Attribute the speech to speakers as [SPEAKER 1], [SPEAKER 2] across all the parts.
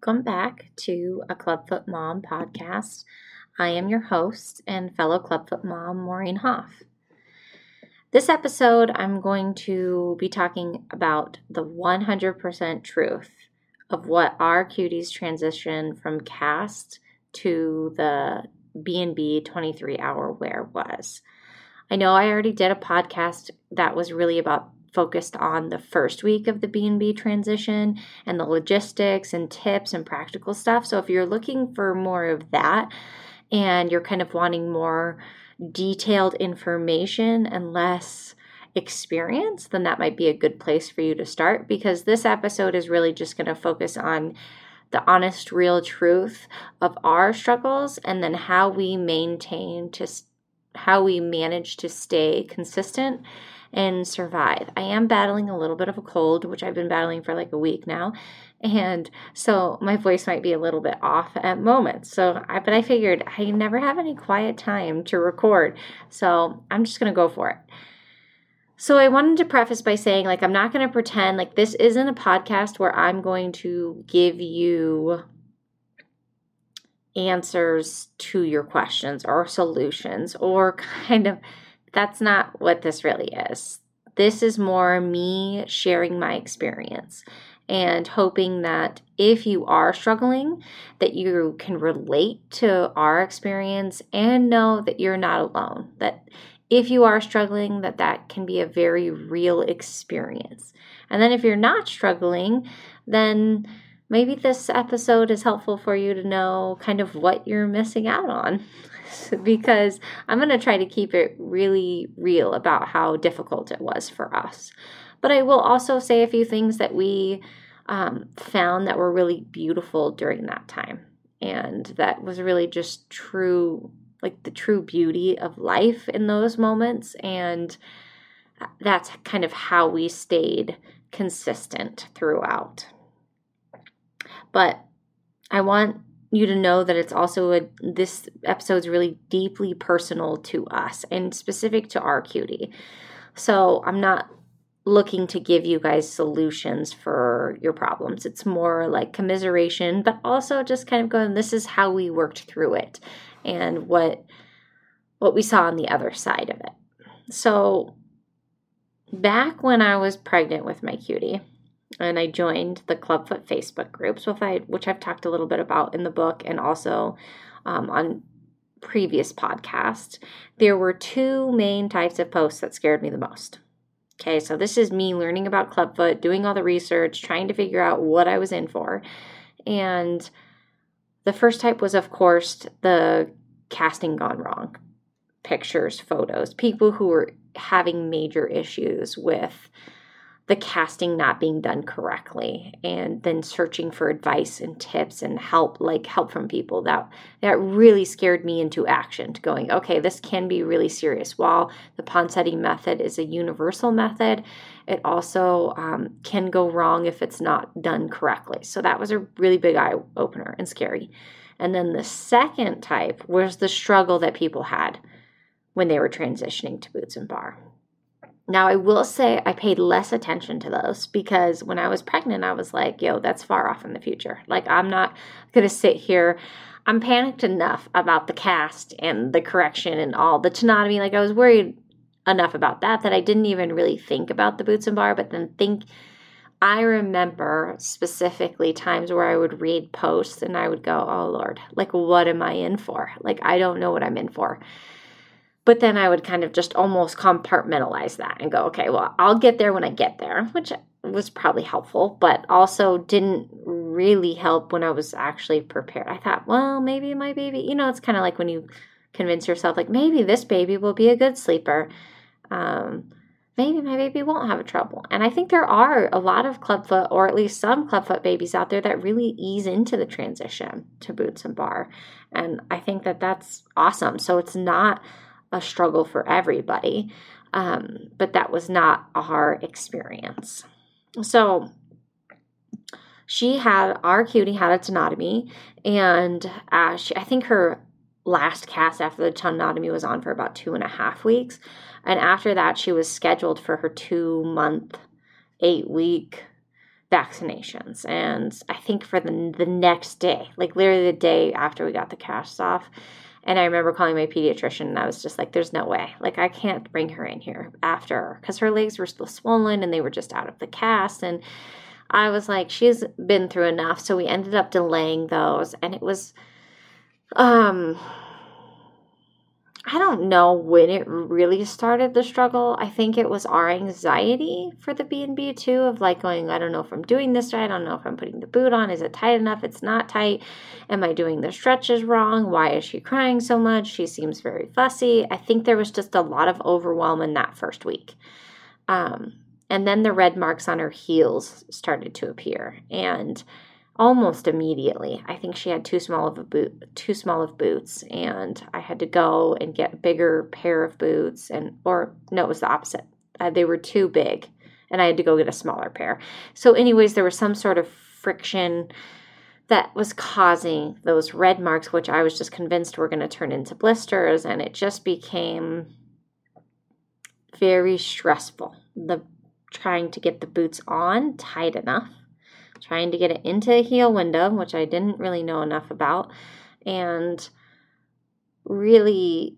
[SPEAKER 1] Welcome back to a Clubfoot Mom podcast. I am your host and fellow Clubfoot mom, Maureen Hoff. This episode, I'm going to be talking about the 100% truth of what our cuties transition from cast to the B&B 23 hour wear was. I know I already did a podcast that was really about focused on the first week of the B&B transition and the logistics and tips and practical stuff. So if you're looking for more of that and you're kind of wanting more detailed information and less experience, then that might be a good place for you to start because this episode is really just going to focus on the honest, real truth of our struggles and then how we maintain to how we manage to stay consistent and survive. I am battling a little bit of a cold, which I've been battling for like a week now. And so my voice might be a little bit off at moments. So I but I figured I never have any quiet time to record. So I'm just going to go for it. So I wanted to preface by saying like I'm not going to pretend like this isn't a podcast where I'm going to give you answers to your questions or solutions or kind of that's not what this really is. This is more me sharing my experience and hoping that if you are struggling that you can relate to our experience and know that you're not alone that if you are struggling that that can be a very real experience and then if you're not struggling then maybe this episode is helpful for you to know kind of what you're missing out on because I'm going to try to keep it really real about how difficult it was for us. But I will also say a few things that we um, found that were really beautiful during that time. And that was really just true, like the true beauty of life in those moments. And that's kind of how we stayed consistent throughout. But I want you to know that it's also a this episode is really deeply personal to us and specific to our cutie. So I'm not looking to give you guys solutions for your problems. It's more like commiseration, but also just kind of going, this is how we worked through it and what what we saw on the other side of it. So back when I was pregnant with my cutie, and I joined the Clubfoot Facebook groups, which, I've talked a little bit about in the book and also um, on previous podcasts. There were two main types of posts that scared me the most. Okay, so this is me learning about Clubfoot, doing all the research, trying to figure out what I was in for. And the first type was, of course, the casting gone wrong pictures, photos, people who were having major issues with the casting not being done correctly and then searching for advice and tips and help like help from people that that really scared me into action to going okay this can be really serious. While the ponseti method is a universal method it also um, can go wrong if it's not done correctly. So that was a really big eye opener and scary. And then the second type was the struggle that people had when they were transitioning to boots and bar now, I will say I paid less attention to those because when I was pregnant, I was like, yo, that's far off in the future. Like, I'm not going to sit here. I'm panicked enough about the cast and the correction and all the tenotomy. Like, I was worried enough about that that I didn't even really think about the boots and bar, but then think. I remember specifically times where I would read posts and I would go, oh Lord, like, what am I in for? Like, I don't know what I'm in for. But then I would kind of just almost compartmentalize that and go, okay, well, I'll get there when I get there, which was probably helpful, but also didn't really help when I was actually prepared. I thought, well, maybe my baby, you know, it's kind of like when you convince yourself, like, maybe this baby will be a good sleeper. Um, maybe my baby won't have a trouble. And I think there are a lot of clubfoot, or at least some clubfoot babies out there that really ease into the transition to boots and bar. And I think that that's awesome. So it's not a struggle for everybody, um, but that was not our experience. So she had our cutie had a tenotomy, and uh, she, I think her last cast after the tenotomy was on for about two and a half weeks, and after that she was scheduled for her two month, eight week vaccinations. And I think for the, the next day, like literally the day after we got the casts off, and I remember calling my pediatrician and I was just like, there's no way. Like, I can't bring her in here after because her legs were still swollen and they were just out of the cast. And I was like, she's been through enough. So we ended up delaying those. And it was, um, I don't know when it really started the struggle. I think it was our anxiety for the B&B too of like going, I don't know if I'm doing this right. I don't know if I'm putting the boot on. Is it tight enough? It's not tight. Am I doing the stretches wrong? Why is she crying so much? She seems very fussy. I think there was just a lot of overwhelm in that first week. Um, and then the red marks on her heels started to appear. And almost immediately. I think she had too small of a boot, too small of boots, and I had to go and get a bigger pair of boots. And or no, it was the opposite. Uh, they were too big, and I had to go get a smaller pair. So, anyways, there was some sort of friction that was causing those red marks, which I was just convinced were going to turn into blisters, and it just became very stressful. The trying to get the boots on tight enough trying to get it into a heel window, which I didn't really know enough about, and really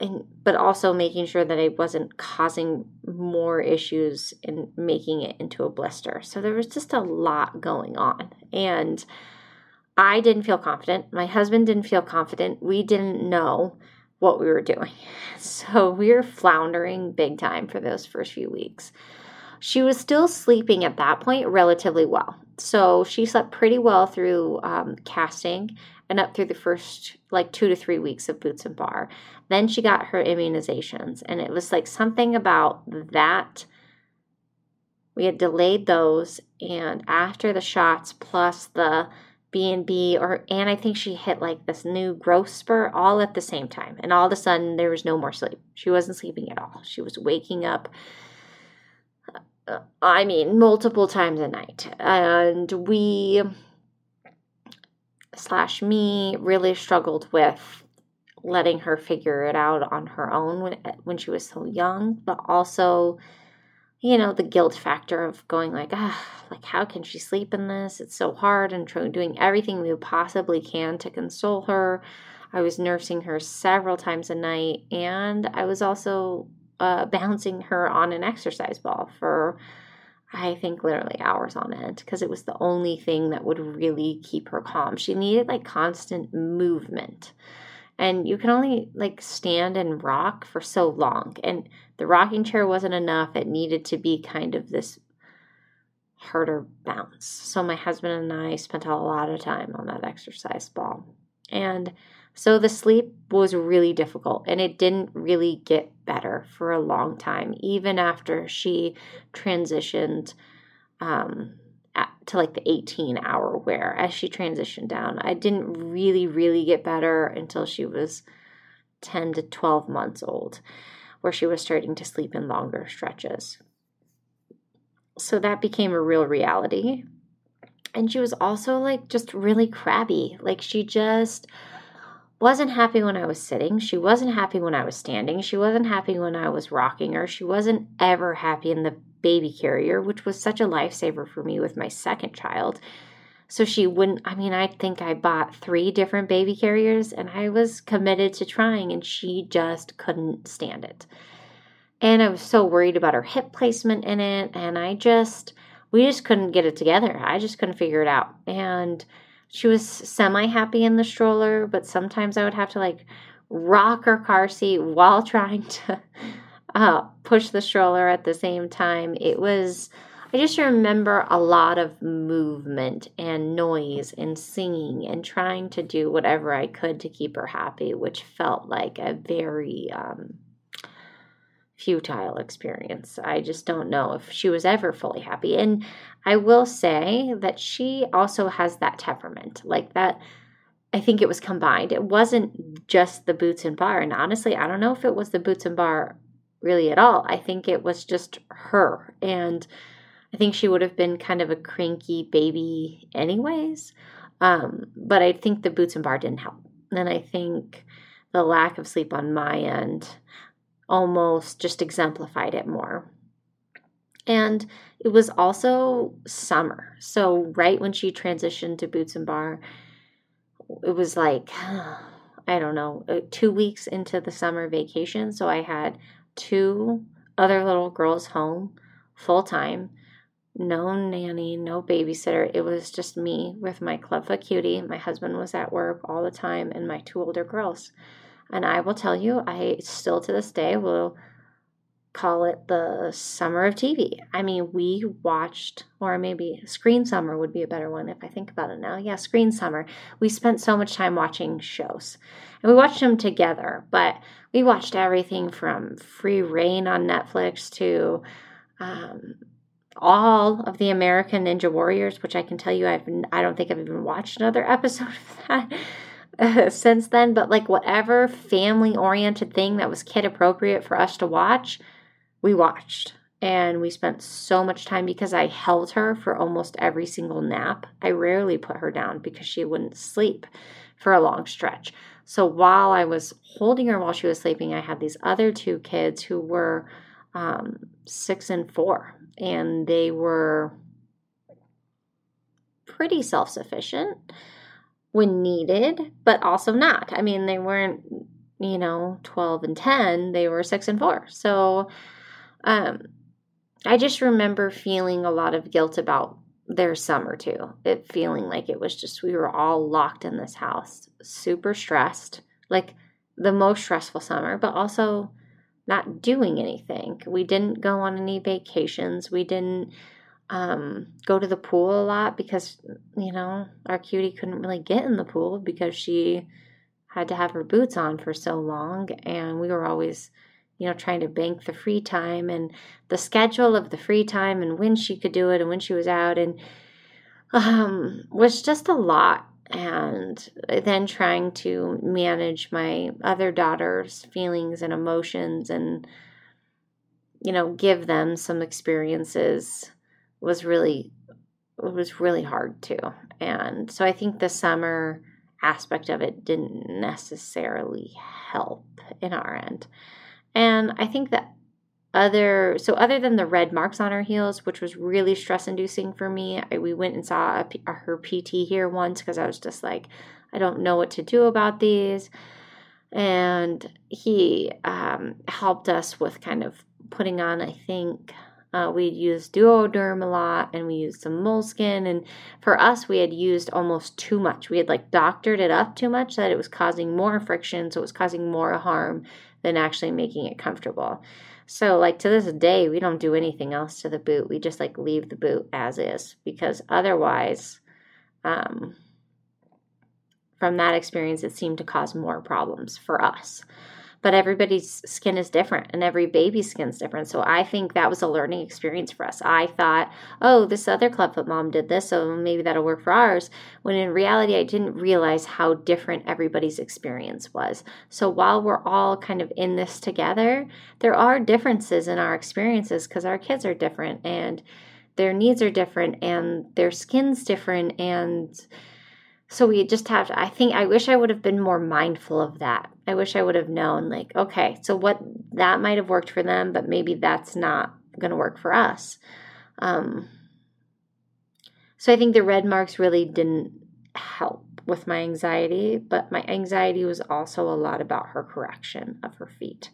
[SPEAKER 1] and but also making sure that I wasn't causing more issues and making it into a blister. So there was just a lot going on. And I didn't feel confident. My husband didn't feel confident. We didn't know what we were doing. So we were floundering big time for those first few weeks. She was still sleeping at that point relatively well. So she slept pretty well through um, casting and up through the first like two to three weeks of Boots and Bar. Then she got her immunizations, and it was like something about that. We had delayed those, and after the shots plus the B and B, or and I think she hit like this new growth spur all at the same time, and all of a sudden there was no more sleep. She wasn't sleeping at all. She was waking up I mean, multiple times a night. And we, slash me, really struggled with letting her figure it out on her own when, when she was so young, but also, you know, the guilt factor of going like, ah, like, how can she sleep in this? It's so hard and doing everything we possibly can to console her. I was nursing her several times a night, and I was also uh, bouncing her on an exercise ball for, I think, literally hours on end because it was the only thing that would really keep her calm. She needed like constant movement. And you can only like stand and rock for so long. And the rocking chair wasn't enough. It needed to be kind of this harder bounce. So my husband and I spent a lot of time on that exercise ball. And so the sleep was really difficult and it didn't really get better for a long time, even after she transitioned um, to like the 18 hour wear as she transitioned down. I didn't really, really get better until she was 10 to 12 months old, where she was starting to sleep in longer stretches. So that became a real reality. And she was also like just really crabby. Like she just wasn't happy when I was sitting. She wasn't happy when I was standing. She wasn't happy when I was rocking her. She wasn't ever happy in the baby carrier, which was such a lifesaver for me with my second child. So she wouldn't, I mean, I think I bought three different baby carriers and I was committed to trying, and she just couldn't stand it. And I was so worried about her hip placement in it, and I just, we just couldn't get it together. I just couldn't figure it out. And she was semi happy in the stroller, but sometimes I would have to like rock her car seat while trying to uh, push the stroller at the same time. It was, I just remember a lot of movement and noise and singing and trying to do whatever I could to keep her happy, which felt like a very, um, futile experience. I just don't know if she was ever fully happy. And I will say that she also has that temperament, like that. I think it was combined. It wasn't just the boots and bar. And honestly, I don't know if it was the boots and bar really at all. I think it was just her. And I think she would have been kind of a cranky baby, anyways. Um, but I think the boots and bar didn't help. And I think the lack of sleep on my end almost just exemplified it more. And it was also summer. So, right when she transitioned to Boots and Bar, it was like, I don't know, uh, two weeks into the summer vacation. So, I had two other little girls home full time. No nanny, no babysitter. It was just me with my clubfoot cutie. My husband was at work all the time, and my two older girls. And I will tell you, I still to this day will call it the summer of TV. I mean, we watched, or maybe Screen Summer would be a better one if I think about it now. Yeah, Screen Summer. We spent so much time watching shows. And we watched them together, but we watched everything from Free Rein on Netflix to um, all of the American Ninja Warriors, which I can tell you I've I don't think I've even watched another episode of that since then. But like whatever family oriented thing that was kid appropriate for us to watch, we watched and we spent so much time because I held her for almost every single nap. I rarely put her down because she wouldn't sleep for a long stretch. So while I was holding her while she was sleeping, I had these other two kids who were um, six and four, and they were pretty self sufficient when needed, but also not. I mean, they weren't, you know, 12 and 10, they were six and four. So, um, I just remember feeling a lot of guilt about their summer too. It feeling like it was just we were all locked in this house, super stressed, like the most stressful summer, but also not doing anything. We didn't go on any vacations. We didn't um, go to the pool a lot because, you know, our cutie couldn't really get in the pool because she had to have her boots on for so long. And we were always you know, trying to bank the free time and the schedule of the free time and when she could do it and when she was out and um, was just a lot. And then trying to manage my other daughter's feelings and emotions and, you know, give them some experiences was really, it was really hard too. And so I think the summer aspect of it didn't necessarily help in our end. And I think that other so other than the red marks on her heels which was really stress inducing for me I, we went and saw a, a, her pt here once because i was just like i don't know what to do about these and he um, helped us with kind of putting on i think uh, we used duoderm a lot and we used some moleskin and for us we had used almost too much we had like doctored it up too much that it was causing more friction so it was causing more harm than actually making it comfortable. So, like to this day, we don't do anything else to the boot. We just like leave the boot as is because otherwise, um, from that experience, it seemed to cause more problems for us but everybody's skin is different and every baby's skin is different. So I think that was a learning experience for us. I thought, oh, this other clubfoot mom did this, so maybe that'll work for ours. When in reality, I didn't realize how different everybody's experience was. So while we're all kind of in this together, there are differences in our experiences because our kids are different and their needs are different and their skin's different and so we just have to, i think i wish i would have been more mindful of that i wish i would have known like okay so what that might have worked for them but maybe that's not going to work for us. Um, so i think the red marks really didn't help with my anxiety but my anxiety was also a lot about her correction of her feet.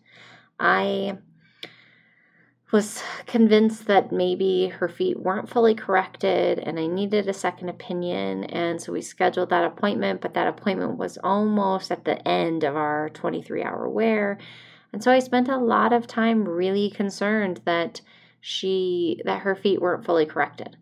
[SPEAKER 1] I was convinced that maybe her feet weren't fully corrected and I needed a second opinion. And so we scheduled that appointment, but that appointment was almost at the end of our 23 hour wear. And so I spent a lot of time really concerned that she that her feet weren't fully corrected.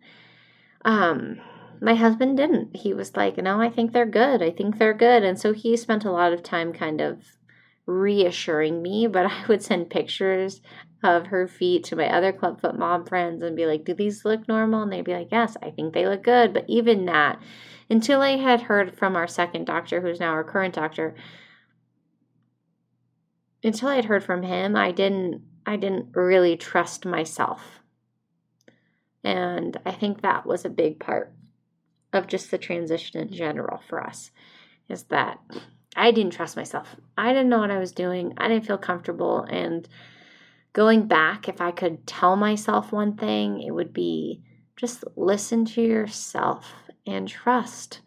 [SPEAKER 1] Um my husband didn't. He was like, "No, I think they're good. I think they're good." And so he spent a lot of time kind of reassuring me, but I would send pictures of her feet to my other clubfoot mom friends and be like, Do these look normal? And they'd be like, Yes, I think they look good. But even that, until I had heard from our second doctor, who's now our current doctor, until I had heard from him, I didn't I didn't really trust myself. And I think that was a big part of just the transition in general for us is that I didn't trust myself. I didn't know what I was doing. I didn't feel comfortable and going back, if I could tell myself one thing, it would be just listen to yourself and trust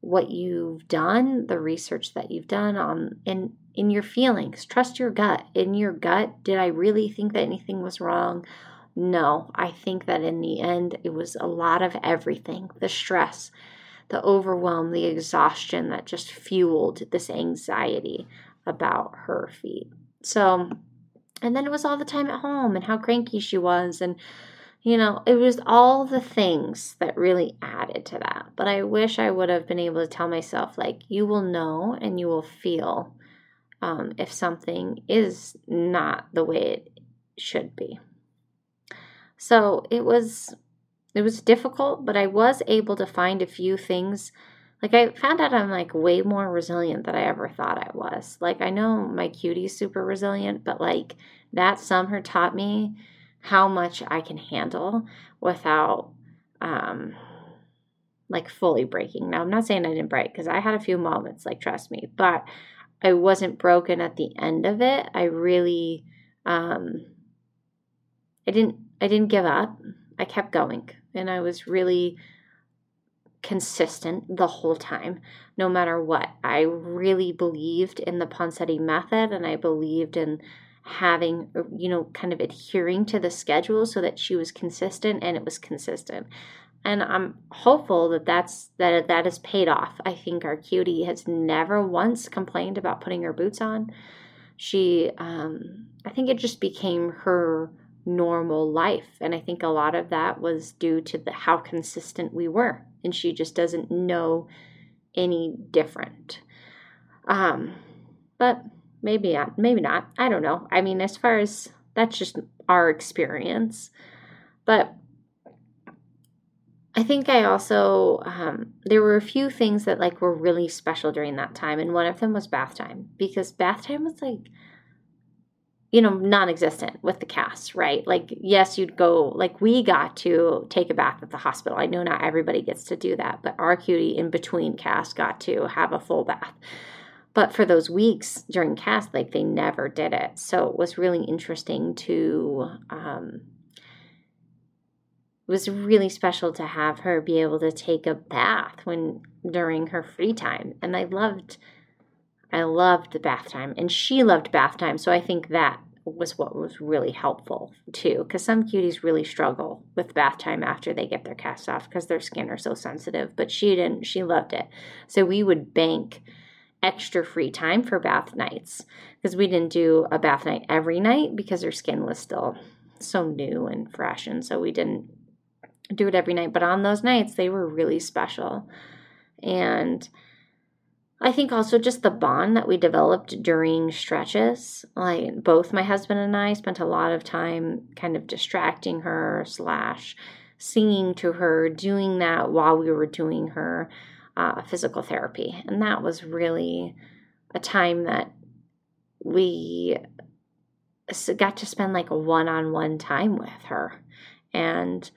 [SPEAKER 1] what you've done, the research that you've done on in in your feelings. Trust your gut. In your gut, did I really think that anything was wrong? No, I think that in the end it was a lot of everything. The stress, the overwhelm, the exhaustion that just fueled this anxiety about her feet. So, and then it was all the time at home and how cranky she was and you know, it was all the things that really added to that. But I wish I would have been able to tell myself, like, you will know and you will feel um, if something is not the way it should be. So it was it was difficult, but I was able to find a few things. Like I found out I'm like way more resilient than I ever thought I was. Like I know my cutie's super resilient, but like that summer taught me how much I can handle without um like fully breaking. Now I'm not saying I didn't break because I had a few moments, like trust me, but I wasn't broken at the end of it. I really um I didn't I didn't give up. I kept going and I was really consistent the whole time, no matter what. I really believed in the Ponseti method and I believed in having you know kind of adhering to the schedule so that she was consistent and it was consistent. And i'm hopeful that that's that that has paid off. I think our cutie has never once complained about putting her boots on. She um i think it just became her normal life. And i think a lot of that was due to the how consistent we were. And she just doesn't know any different. Um but maybe not, maybe not. I don't know. I mean, as far as that's just our experience, but I think I also um, there were a few things that like were really special during that time, and one of them was bath time. Because bath time was like you know non-existent with the cast right? Like yes you'd go like we got to take a bath at the hospital. I know not everybody gets to do that but our cutie in between cast got to have a full bath. But for those weeks during cast, like they never did it. So it was really interesting to, um, it was really special to have her be able to take a bath when during her free time. And I loved, I loved the bath time and she loved bath time. So I think that was what was really helpful too because some cuties really struggle with bath time after they get their cast off because their skin are so sensitive but she didn't she loved it so we would bank extra free time for bath nights because we didn't do a bath night every night because her skin was still so new and fresh. And so we didn't do it every night. But on those nights, they were really special. And I think also just the bond that we developed during stretches. Like both my husband and I spent a lot of time kind of distracting her, slash, singing to her, doing that while we were doing her uh, physical therapy. And that was really a time that we got to spend like a one on one time with her and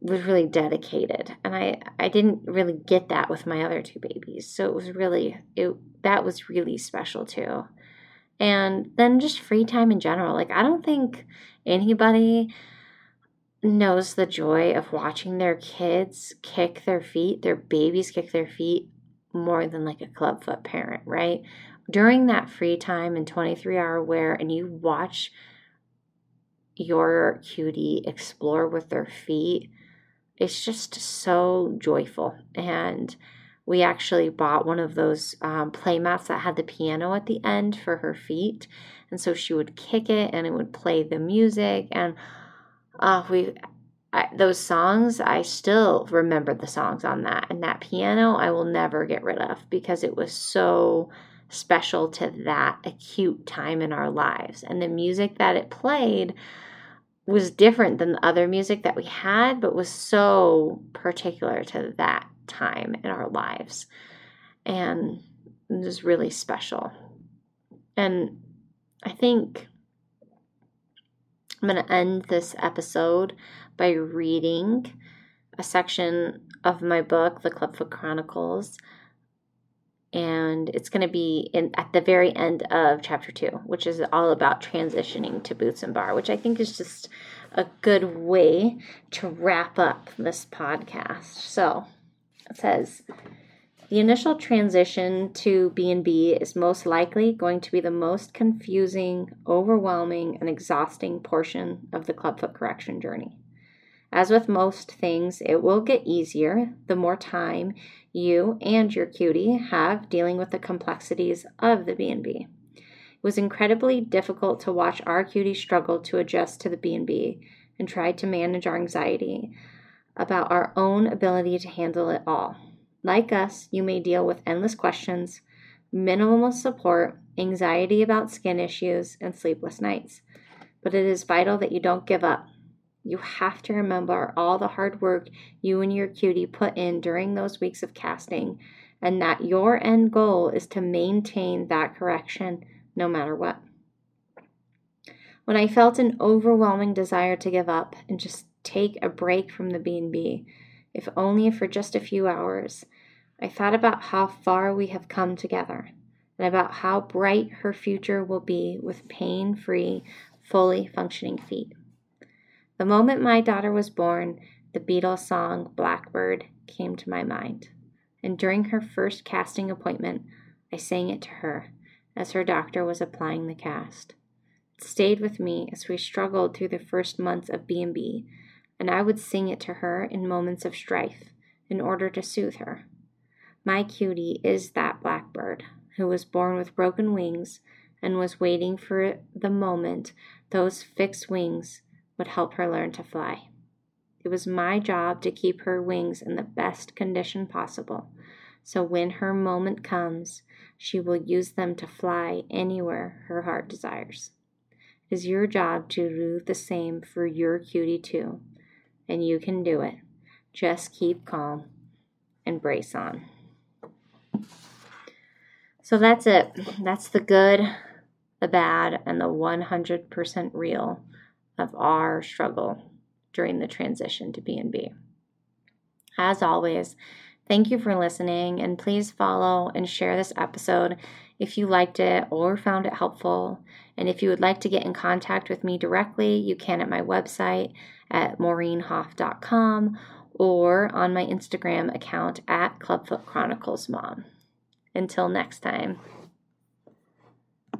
[SPEAKER 1] was really dedicated. And I, I didn't really get that with my other two babies. So it was really, it, that was really special too. And then just free time in general. Like, I don't think anybody knows the joy of watching their kids kick their feet, their babies kick their feet more than like a clubfoot parent, right? During that free time and 23 hour wear, and you watch your cutie explore with their feet, it's just so joyful. And we actually bought one of those um, play mats that had the piano at the end for her feet. And so she would kick it and it would play the music. And uh, we I, those songs i still remember the songs on that and that piano i will never get rid of because it was so special to that acute time in our lives and the music that it played was different than the other music that we had but was so particular to that time in our lives and it was really special and i think I'm going to end this episode by reading a section of my book, The Clubfoot Chronicles. And it's going to be in at the very end of chapter two, which is all about transitioning to Boots and Bar, which I think is just a good way to wrap up this podcast. So it says the initial transition to B&B is most likely going to be the most confusing, overwhelming, and exhausting portion of the clubfoot correction journey. As with most things, it will get easier the more time you and your cutie have dealing with the complexities of the B&B. It was incredibly difficult to watch our cutie struggle to adjust to the B&B and try to manage our anxiety about our own ability to handle it all. Like us, you may deal with endless questions, minimal support, anxiety about skin issues, and sleepless nights. But it is vital that you don't give up. You have to remember all the hard work you and your cutie put in during those weeks of casting, and that your end goal is to maintain that correction no matter what. When I felt an overwhelming desire to give up and just take a break from the B&B, if only for just a few hours, I thought about how far we have come together and about how bright her future will be with pain-free, fully functioning feet. The moment my daughter was born, the Beatles song Blackbird came to my mind. And during her first casting appointment, I sang it to her as her doctor was applying the cast. It stayed with me as we struggled through the first months of B&B, and I would sing it to her in moments of strife in order to soothe her. My cutie is that blackbird who was born with broken wings and was waiting for the moment those fixed wings would help her learn to fly. It was my job to keep her wings in the best condition possible, so when her moment comes, she will use them to fly anywhere her heart desires. It is your job to do the same for your cutie too, and you can do it. Just keep calm and brace on. So that's it. That's the good, the bad, and the 100% real of our struggle during the transition to B&B. As always, thank you for listening and please follow and share this episode if you liked it or found it helpful. And if you would like to get in contact with me directly, you can at my website at maureenhoff.com or on my Instagram account at Clubfoot Chronicles Mom. Until next time.